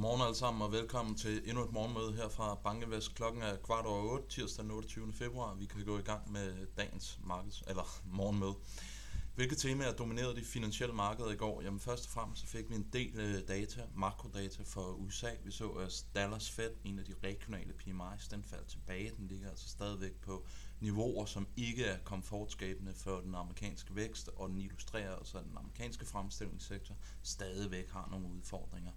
Godmorgen alle sammen og velkommen til endnu et morgenmøde her fra Bankevest. Klokken er kvart over 8, tirsdag den 28. februar. Vi kan gå i gang med dagens markeds, eller morgenmøde. Hvilke temaer dominerede de finansielle markeder i går? Jamen først og fremmest så fik vi en del øh, data, makrodata for USA. Vi så at Dallas Fed, en af de regionale PMI's, den faldt tilbage. Den ligger altså stadigvæk på niveauer, som ikke er komfortskabende for den amerikanske vækst, og den illustrerer også, at den amerikanske fremstillingssektor stadigvæk har nogle udfordringer.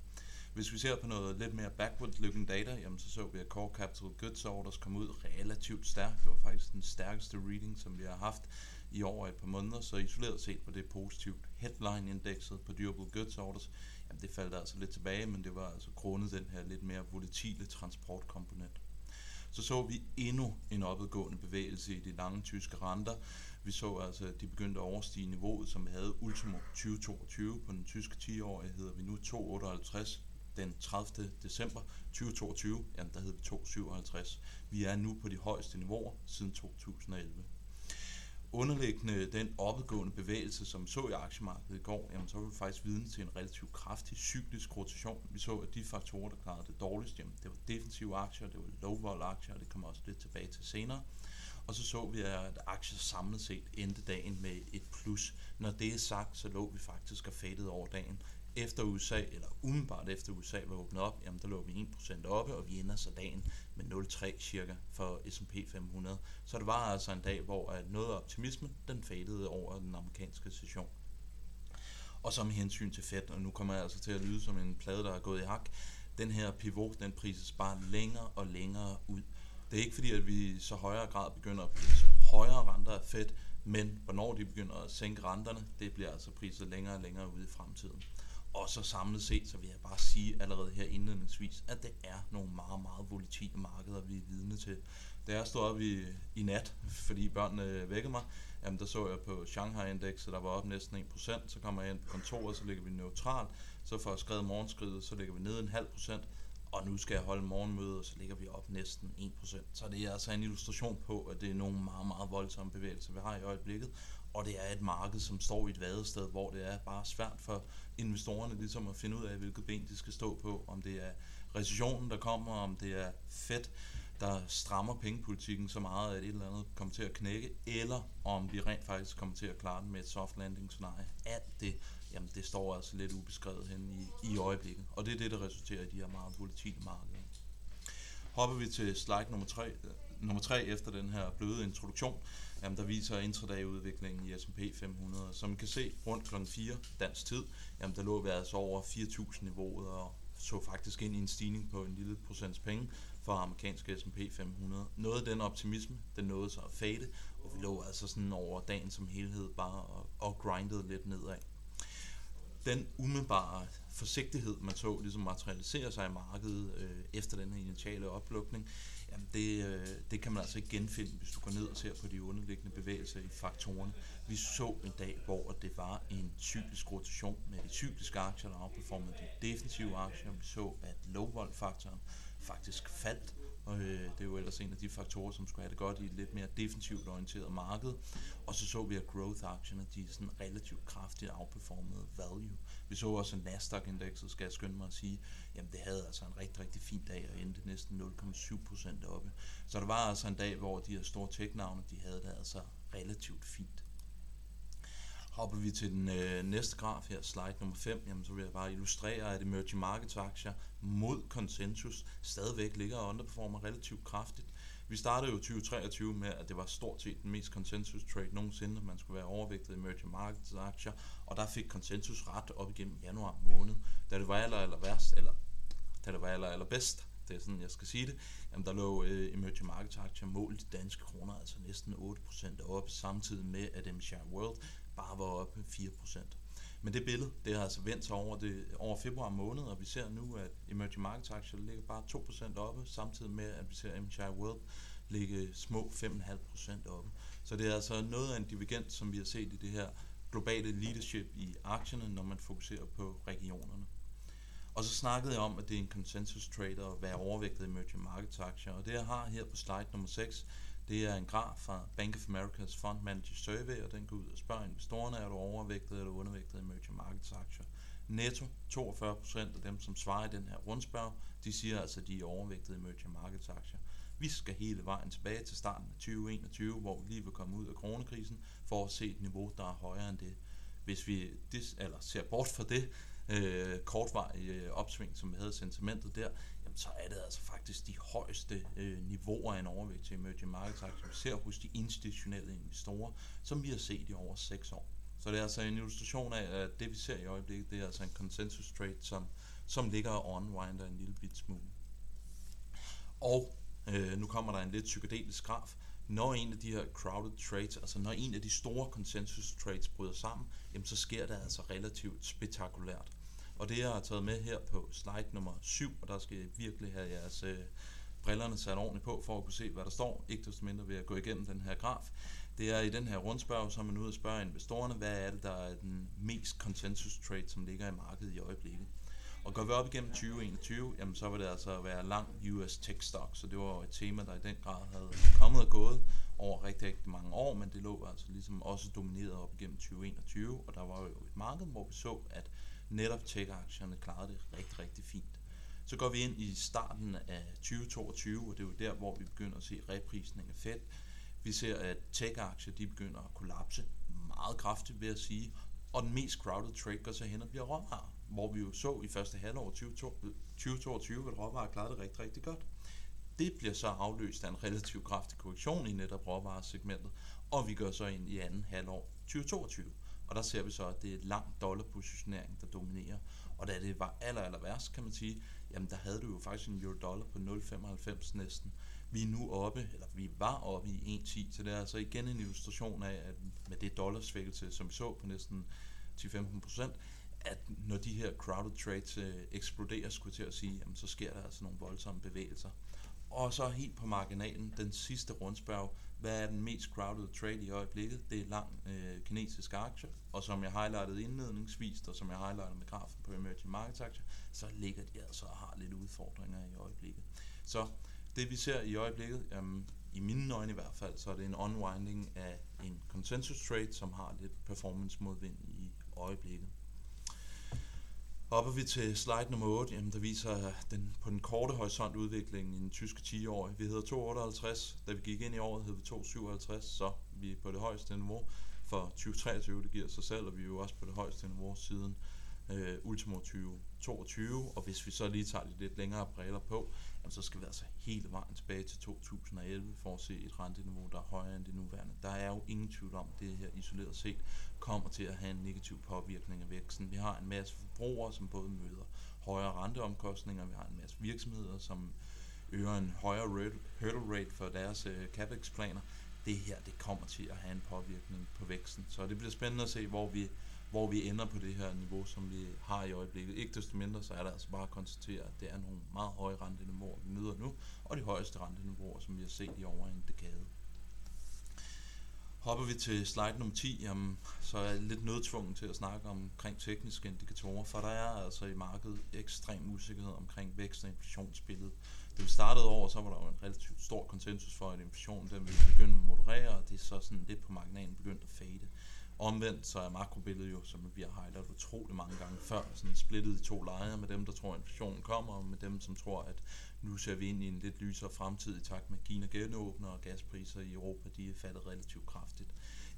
Hvis vi ser på noget lidt mere backward-looking data, jamen så så vi, at Core Capital Goods Orders kom ud relativt stærkt. Det var faktisk den stærkeste reading, som vi har haft i over et par måneder, så isoleret set på det positivt. Headline-indekset på Durable Goods Orders, jamen det faldt altså lidt tilbage, men det var altså grundet den her lidt mere volatile transportkomponent. Så så vi endnu en opadgående bevægelse i de lange tyske renter. Vi så altså, at de begyndte at overstige niveauet, som vi havde ultimo 2022 på den tyske 10-årige, hedder vi nu 2,58 den 30. december 2022, jamen der hed vi 2,57. Vi er nu på de højeste niveauer siden 2011 underliggende den opadgående bevægelse, som vi så i aktiemarkedet i går, jamen så var vi faktisk vidne til en relativt kraftig cyklisk rotation. Vi så, at de faktorer, der klarede det dårligst, jamen det var defensive aktier, det var low vol aktier, og det kommer også lidt tilbage til senere. Og så så vi, at aktier samlet set endte dagen med et plus. Når det er sagt, så lå vi faktisk og fadet over dagen efter USA, eller umiddelbart efter USA var åbnet op, jamen der lå vi 1% oppe, og vi ender så dagen med 0,3 cirka for S&P 500. Så det var altså en dag, hvor at noget af optimismen, den fadede over den amerikanske session. Og som hensyn til Fed, og nu kommer jeg altså til at lyde som en plade, der er gået i hak, den her pivot, den prises bare længere og længere ud. Det er ikke fordi, at vi i så højere grad begynder at prise højere renter af Fed, men hvornår de begynder at sænke renterne, det bliver altså priset længere og længere ud i fremtiden. Og så samlet set, så vil jeg bare sige allerede her indledningsvis, at det er nogle meget, meget volatile markeder, vi er vidne til. Da jeg stod op i, i nat, fordi børnene vækkede mig, jamen der så jeg på Shanghai-indekset, der var op næsten 1%, så kommer jeg ind på kontoret, så ligger vi neutralt, så får jeg skrevet morgenskridet, så ligger vi ned en halv procent, og nu skal jeg holde morgenmøde, og så ligger vi op næsten 1%. Så det er altså en illustration på, at det er nogle meget, meget voldsomme bevægelser, vi har i øjeblikket, og det er et marked, som står i et vadested, hvor det er bare svært for investorerne ligesom at finde ud af, hvilket ben de skal stå på, om det er recessionen, der kommer, om det er fedt, der strammer pengepolitikken så meget, at et eller andet kommer til at knække, eller om vi rent faktisk kommer til at klare den med et soft landing scenarie. Alt det, jamen det står altså lidt ubeskrevet hen i, i øjeblikket, og det er det, der resulterer i de her meget volatile markeder. Hopper vi til slide nummer 3, nummer 3 efter den her bløde introduktion, jamen, der viser intraday-udviklingen i S&P 500. Som man kan se rundt kl. 4 dansk tid, jamen, der lå vi altså over 4.000 niveauet og så faktisk ind i en stigning på en lille procents penge for amerikanske S&P 500. Noget af den optimisme, den nåede sig at fade, og vi lå altså sådan over dagen som helhed bare og, og grindede lidt nedad. Den umiddelbare forsigtighed, man så ligesom materialisere sig i markedet øh, efter den her initiale oplukning, Jamen det, øh, det kan man altså ikke genfinde, hvis du går ned og ser på de underliggende bevægelser i faktorerne. Vi så en dag, hvor det var en cyklisk rotation med de cykliske aktier, der afperformede de defensive aktier. Vi så, at low faktoren faktisk faldt, og øh, det er jo ellers en af de faktorer, som skulle have det godt i et lidt mere defensivt orienteret marked. Og så så vi, at growth-aktierne, de sådan relativt kraftigt outperformede value. Vi så også, at Nasdaq-indekset, skal jeg skynde mig at sige, jamen det havde altså en rigtig, rigtig fin dag og endte næsten 0,7 procent oppe. Så der var altså en dag, hvor de her store tech-navne, de havde det altså relativt fint. Hopper vi til den øh, næste graf her, slide nummer 5, jamen så vil jeg bare illustrere, at emerging markets aktier mod konsensus stadigvæk ligger og underperformer relativt kraftigt. Vi startede jo 2023 med, at det var stort set den mest consensus trade nogensinde, at man skulle være overvægtet i emerging markets aktier, og der fik konsensus ret op igennem januar måned, da det var aller, aller værst, eller da det var aller, aller bedst, det er sådan, jeg skal sige det, jamen der lå øh, emerging markets aktier målt i danske kroner, altså næsten 8% op, samtidig med, at MSCI World bare var oppe 4%. Men det billede, det har altså vendt sig over, det, over februar måned, og vi ser nu, at emerging markets aktier ligger bare 2% oppe, samtidig med, at vi ser MSCI World ligge små 5,5% oppe. Så det er altså noget af en divergens, som vi har set i det her globale leadership i aktierne, når man fokuserer på regionerne. Og så snakkede jeg om, at det er en consensus trader at være overvægtet i emerging markets aktier, og det jeg har her på slide nummer 6, det er en graf fra Bank of America's Fund Manager Survey, og den går ud og spørger investorerne, er du overvægtet eller undervægtet i emerging markets aktier. Netto, 42% af dem, som svarer i den her rundspørg, de siger altså, at de er overvægtet i emerging markets aktier. Vi skal hele vejen tilbage til starten af 2021, hvor vi lige vil komme ud af coronakrisen, for at se et niveau, der er højere end det. Hvis vi dis, eller ser bort fra det øh, kortvarige øh, opsving, som vi havde sentimentet der, jamen, så er det altså faktisk de højeste øh, niveauer af en overvægt til emerging markets aktier, vi ser hos de institutionelle investorer, som vi har set i over 6 år. Så det er altså en illustration af, at det vi ser i øjeblikket, det er altså en consensus trade, som, som ligger og unwinder en lille bit smule. Og øh, nu kommer der en lidt psykedelisk graf. Når en af de her crowded trades, altså når en af de store consensus trades bryder sammen, jamen så sker det altså relativt spektakulært. Og det jeg har taget med her på slide nummer 7, og der skal I virkelig have jeres øh, brillerne sat ordentligt på, for at kunne se, hvad der står. Ikke desto mindre ved at gå igennem den her graf. Det er i den her rundspørg, så er man ude og spørge investorerne, hvad er det, der er den mest consensus trade, som ligger i markedet i øjeblikket. Og går vi op igennem 2021, jamen så vil det altså være lang US tech stock, så det var et tema, der i den grad havde kommet og gået over rigtig, rigtig mange år, men det lå altså ligesom også domineret op igennem 2021, og der var jo et marked, hvor vi så, at netop tech-aktierne klarede det rigtig, rigtig fint. Så går vi ind i starten af 2022, og det er jo der, hvor vi begynder at se reprisning af Fed. Vi ser, at tech-aktier de begynder at kollapse meget kraftigt, vil jeg sige, og den mest crowded trade går så hen og bliver råvarer, hvor vi jo så i første halvår 2022, at råvarer klarede det rigtig, rigtig godt. Det bliver så afløst af en relativt kraftig korrektion i netop råvaresegmentet, og vi går så ind i anden halvår 2022. Og der ser vi så, at det er lang dollarpositionering, der dominerer. Og da det var aller, aller værst, kan man sige, jamen der havde du jo faktisk en euro dollar på 0,95 næsten. Vi er nu oppe, eller vi var oppe i 1,10, så det er altså igen en illustration af, at med det dollarsvækkelse, som vi så på næsten 10-15 procent, at når de her crowded trades øh, eksploderer, skulle jeg til at sige, jamen, så sker der altså nogle voldsomme bevægelser. Og så helt på marginalen, den sidste rundspørg, hvad er den mest crowded trade i øjeblikket? Det er lang øh, kinesisk aktie, og som jeg highlightede indledningsvis, og som jeg highlightede med grafen på emerging markets aktier, så ligger de altså og har lidt udfordringer i øjeblikket. Så det vi ser i øjeblikket, jamen, i mine øjne i hvert fald, så er det en unwinding af en consensus trade, som har lidt performance modvind i øjeblikket. Hopper vi til slide nummer 8, jamen der viser den, på den korte horisont udviklingen i den tyske 10 år. Vi hedder 258, da vi gik ind i året hed vi 257, så vi er på det højeste niveau. For 2023, det giver sig selv, og vi er jo også på det højeste niveau siden øh, ultimo 2022, og hvis vi så lige tager lidt længere briller på, og så skal vi altså hele vejen tilbage til 2011 for at se et renteniveau, der er højere end det nuværende. Der er jo ingen tvivl om, at det her isoleret set kommer til at have en negativ påvirkning af væksten. Vi har en masse forbrugere, som både møder højere renteomkostninger, vi har en masse virksomheder, som øger en højere hurdle rate for deres øh, capex-planer. Det her, det kommer til at have en påvirkning på væksten. Så det bliver spændende at se, hvor vi hvor vi ender på det her niveau, som vi har i øjeblikket. Ikke desto mindre, så er det altså bare at konstatere, at det er nogle meget høje renteniveauer, vi møder nu, og de højeste renteniveauer, som vi har set i over en dekade. Hopper vi til slide nummer 10, jamen, så er jeg lidt nødtvunget til at snakke omkring tekniske indikatorer, for der er altså i markedet ekstrem usikkerhed omkring vækst- og inflationsbilledet. Da vi startede over, så var der jo en relativt stor konsensus for, at inflationen den ville begynde at moderere, og det er så sådan lidt på marginalen begyndt at fade. Omvendt så er makrobilledet jo, som vi har highlightet utrolig mange gange før, sådan splittet i to lejre med dem, der tror, at inflationen kommer, og med dem, som tror, at nu ser vi ind i en lidt lysere fremtid i takt med, Kina genåbner, og gaspriser i Europa de er faldet relativt kraftigt.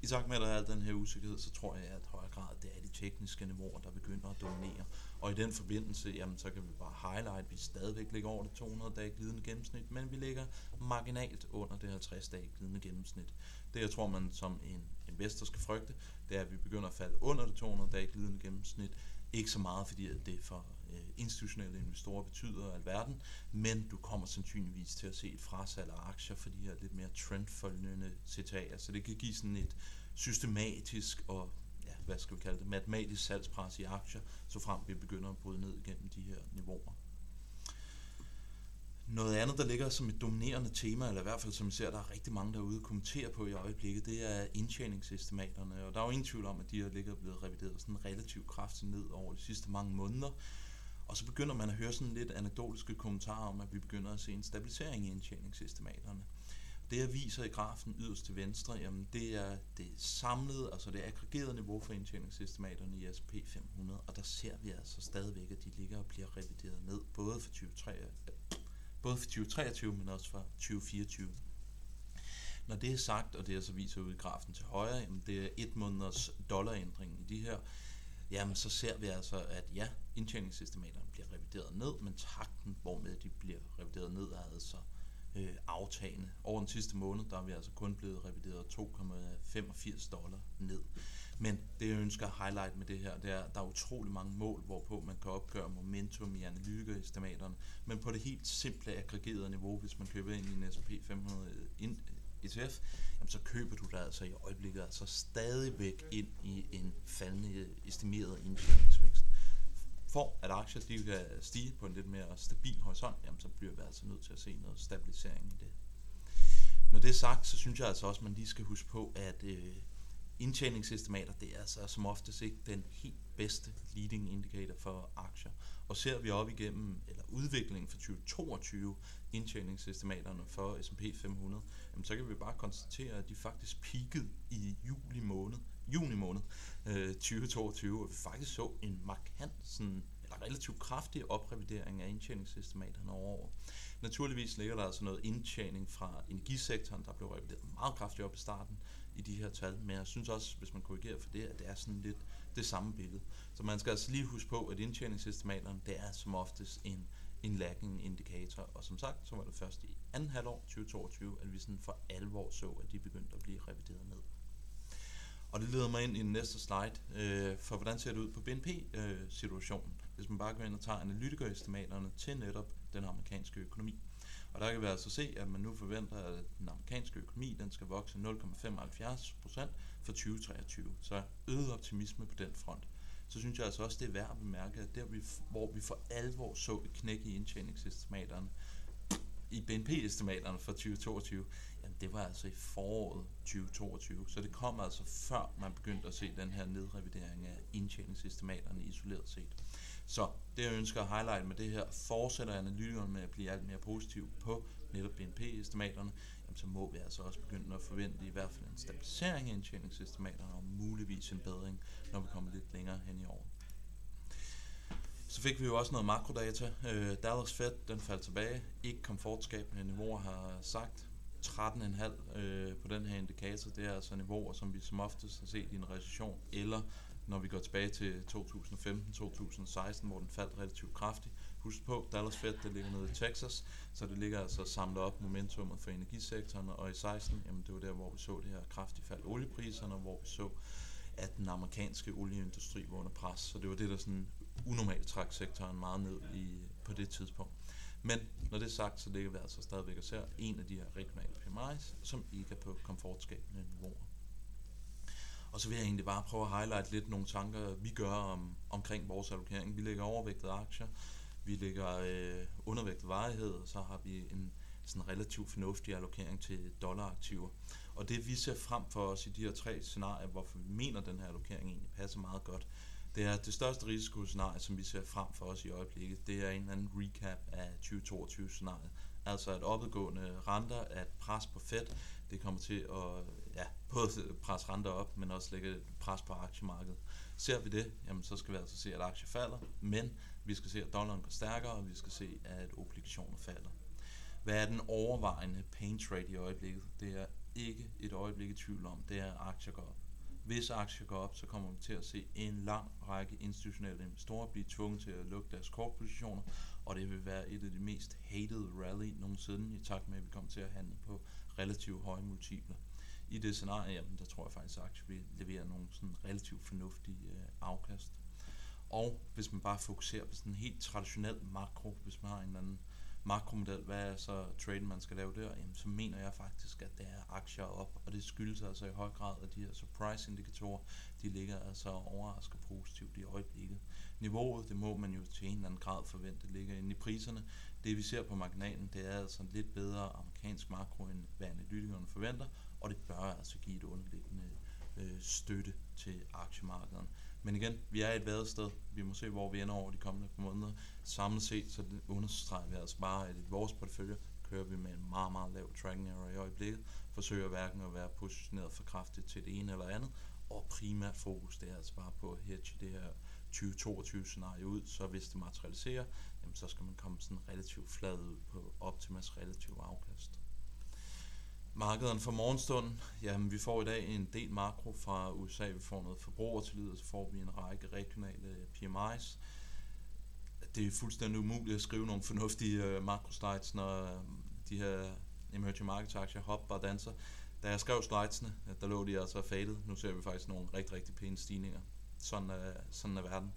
I takt med, at der er den her usikkerhed, så tror jeg, at i højere grad det er de tekniske niveauer, der begynder at dominere. Og i den forbindelse, jamen, så kan vi bare highlight, at vi stadigvæk ligger over det 200 dage glidende gennemsnit, men vi ligger marginalt under det 50 dage glidende gennemsnit. Det jeg tror, man som en investor skal frygte, det er, at vi begynder at falde under det 200 dage glidende gennemsnit. Ikke så meget, fordi det for øh, institutionelle investorer betyder alverden, men du kommer sandsynligvis til at se et frasalg af aktier for de her lidt mere trendfølgende CTA'er. Så det kan give sådan et systematisk og ja, hvad skal vi kalde det, matematisk salgspres i aktier, så frem vi begynder at bryde ned igennem de her niveauer. Noget andet, der ligger som et dominerende tema, eller i hvert fald som vi ser, der er rigtig mange derude kommenterer på i øjeblikket, det er indtjeningsestimaterne. Og der er jo ingen tvivl om, at de har ligget blevet revideret sådan relativt kraftigt ned over de sidste mange måneder. Og så begynder man at høre sådan lidt anekdotiske kommentarer om, at vi begynder at se en stabilisering i indtjeningsestimaterne. Det jeg viser i grafen yderst til venstre, jamen det er det samlede, altså det aggregerede niveau for indtjeningsestimaterne i S&P 500, og der ser vi altså stadigvæk, at de ligger og bliver revideret ned, både for 2023, både for 2023, men også for 2024. Når det er sagt, og det er så viser ud i grafen til højre, jamen det er et måneders dollarændring i de her, jamen så ser vi altså, at ja, indtjeningsestimaterne bliver revideret ned, men takten, hvormed de bliver revideret ned, er altså øh, aftagende. Over den sidste måned, der er vi altså kun blevet revideret 2,85 dollar ned. Men det jeg ønsker at highlight med det her, det er, at der er utrolig mange mål, hvorpå man kan opgøre momentum i analytikerestimaterne, men på det helt simple aggregerede niveau, hvis man køber ind i en S&P 500 ETF, jamen så køber du der altså i øjeblikket altså stadigvæk ind i en faldende estimeret indtjeningsvækst. For at aktier de kan stige på en lidt mere stabil horisont, jamen så bliver vi altså nødt til at se noget stabilisering i det. Når det er sagt, så synes jeg altså også, at man lige skal huske på, at øh, indtjeningsestimater, det er altså som oftest ikke den helt bedste leading indicator for aktier. Og ser vi op igennem, eller udviklingen for 2022, indtjeningsestimaterne for S&P 500, jamen så kan vi bare konstatere, at de faktisk peakede i juli måned, juni måned øh, 2022, og vi faktisk så en markant, sådan, eller relativt kraftig oprevidering af indtjeningsestimaterne over år. Naturligvis ligger der altså noget indtjening fra energisektoren, der blev revideret meget kraftigt op i starten i de her tal, men jeg synes også, hvis man korrigerer for det, at det er sådan lidt det samme billede. Så man skal altså lige huske på, at indtjeningsestimaterne, det er som oftest en en lagging indikator, og som sagt, så var det først i anden halvår 2022, at vi sådan for alvor så, at de begyndte at blive revideret ned. Og det leder mig ind i den næste slide, øh, for hvordan ser det ud på BNP-situationen, øh, hvis man bare går ind og tager analytikerestimaterne til netop den amerikanske økonomi. Og der kan vi altså se, at man nu forventer, at den amerikanske økonomi den skal vokse 0,75% for 2023. Så øget optimisme på den front så synes jeg altså også, det er værd at bemærke, at der, hvor vi for alvor så et knæk i indtjeningsestimaterne, i BNP-estimaterne for 2022, jamen det var altså i foråret 2022. Så det kom altså før man begyndte at se den her nedrevidering af indtjeningsestimaterne isoleret set. Så det jeg ønsker at highlight med det her, fortsætter analytikerne med at blive alt mere positiv på netop BNP-estimaterne, jamen så må vi altså også begynde at forvente i hvert fald en stabilisering af indtjeningsestimaterne og muligvis en bedring, når vi kommer lidt længere hen i år. Så fik vi jo også noget makrodata. Øh, Dallas Fed, den faldt tilbage. Ikke komfortskabende niveauer har sagt. 13,5 øh, på den her indikator, det er altså niveauer, som vi som oftest har set i en recession, eller når vi går tilbage til 2015-2016, hvor den faldt relativt kraftigt. Husk på, Dallas Fed, det ligger nede i Texas, så det ligger altså samlet op momentummet for energisektoren, og i 16, jamen det var der, hvor vi så det her kraftige fald oliepriserne, og hvor vi så, at den amerikanske olieindustri var under pres, så det var det, der sådan unormalt trak sektoren meget ned i, på det tidspunkt. Men når det er sagt, så ligger vi altså stadigvæk og ser en af de her regionale PMI's, som ikke er på komfortskabende niveauer. Og så vil jeg egentlig bare prøve at highlight lidt nogle tanker, vi gør om, omkring vores allokering. Vi lægger overvægtede aktier, vi lægger øh, undervægtet varighed, og så har vi en sådan relativt fornuftig allokering til dollaraktiver. Og det vi ser frem for os i de her tre scenarier, hvorfor vi mener, at den her allokering egentlig passer meget godt, det er det største risikoscenarie, som vi ser frem for os i øjeblikket, det er en eller anden recap af 2022-scenariet. Altså at opadgående renter, at pres på Fed, det kommer til at ja, både presse renter op, men også lægge pres på aktiemarkedet. Ser vi det, jamen så skal vi altså se, at aktier falder, men vi skal se, at dollaren går stærkere, og vi skal se, at obligationer falder. Hvad er den overvejende pain trade i øjeblikket? Det er ikke et øjeblik i tvivl om, det er, at aktier går op. Hvis aktier går op, så kommer vi til at se en lang række institutionelle investorer blive tvunget til at lukke deres kortpositioner, og det vil være et af de mest hated rally nogensinde, i takt med, at vi kommer til at handle på relativt høje multipler. I det scenarie, jamen, der tror jeg faktisk, at aktier vil levere nogle sådan relativt fornuftige øh, afkast. Og hvis man bare fokuserer på sådan en helt traditionel makro, hvis man har en eller anden makromodel, hvad er så traden, man skal lave der, jamen, så mener jeg faktisk, at det er aktier op, og det skyldes altså i høj grad, at de her surprise-indikatorer, de ligger altså overrasker positivt i øjeblikket. Niveauet, det må man jo til en eller anden grad forvente ligger inde i priserne. Det vi ser på marginalen, det er altså en lidt bedre amerikansk makro, end hvad analytikerne forventer, og det bør altså give et underliggende øh, støtte til aktiemarkederne. Men igen, vi er et sted. Vi må se, hvor vi ender over de kommende måneder. Samlet set, så understreger vi altså bare, at i vores portefølje kører vi med en meget, meget lav tracking error i øjeblikket. Forsøger hverken at være positioneret for kraftigt til det ene eller andet, og primært fokus det er altså bare på at hedge det her 2022 scenarie ud, så hvis det materialiserer, jamen så skal man komme sådan relativt flad ud på Optimas relativt afkast. Markederne for morgenstunden, jamen vi får i dag en del makro fra USA, vi får noget forbrugertillid, og så får vi en række regionale øh, PMI's. Det er fuldstændig umuligt at skrive nogle fornuftige uh, når øh, de her emerging markets aktier hopper og danser. Da jeg skrev slidesene, der lå de altså fadet. Nu ser vi faktisk nogle rigtig, rigtig pæne stigninger. Sådan er, sådan er verden.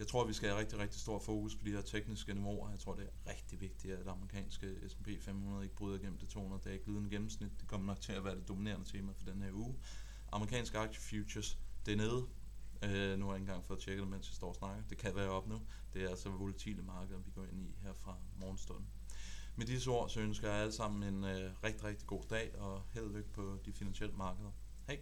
Jeg tror, vi skal have rigtig, rigtig stor fokus på de her tekniske niveauer. Jeg tror, det er rigtig vigtigt, at det amerikanske S&P 500 ikke bryder igennem det 200 dage glidende gennemsnit. Det kommer nok til at være det dominerende tema for den her uge. Amerikanske aktie futures, det er nede. Øh, nu har jeg ikke engang fået tjekket det, mens jeg står og snakker. Det kan være op nu. Det er altså volatile markeder, vi går ind i her fra morgenstunden. Med disse ord, så ønsker jeg alle sammen en øh, rigtig, rigtig god dag, og held og lykke på de finansielle markeder. Hej!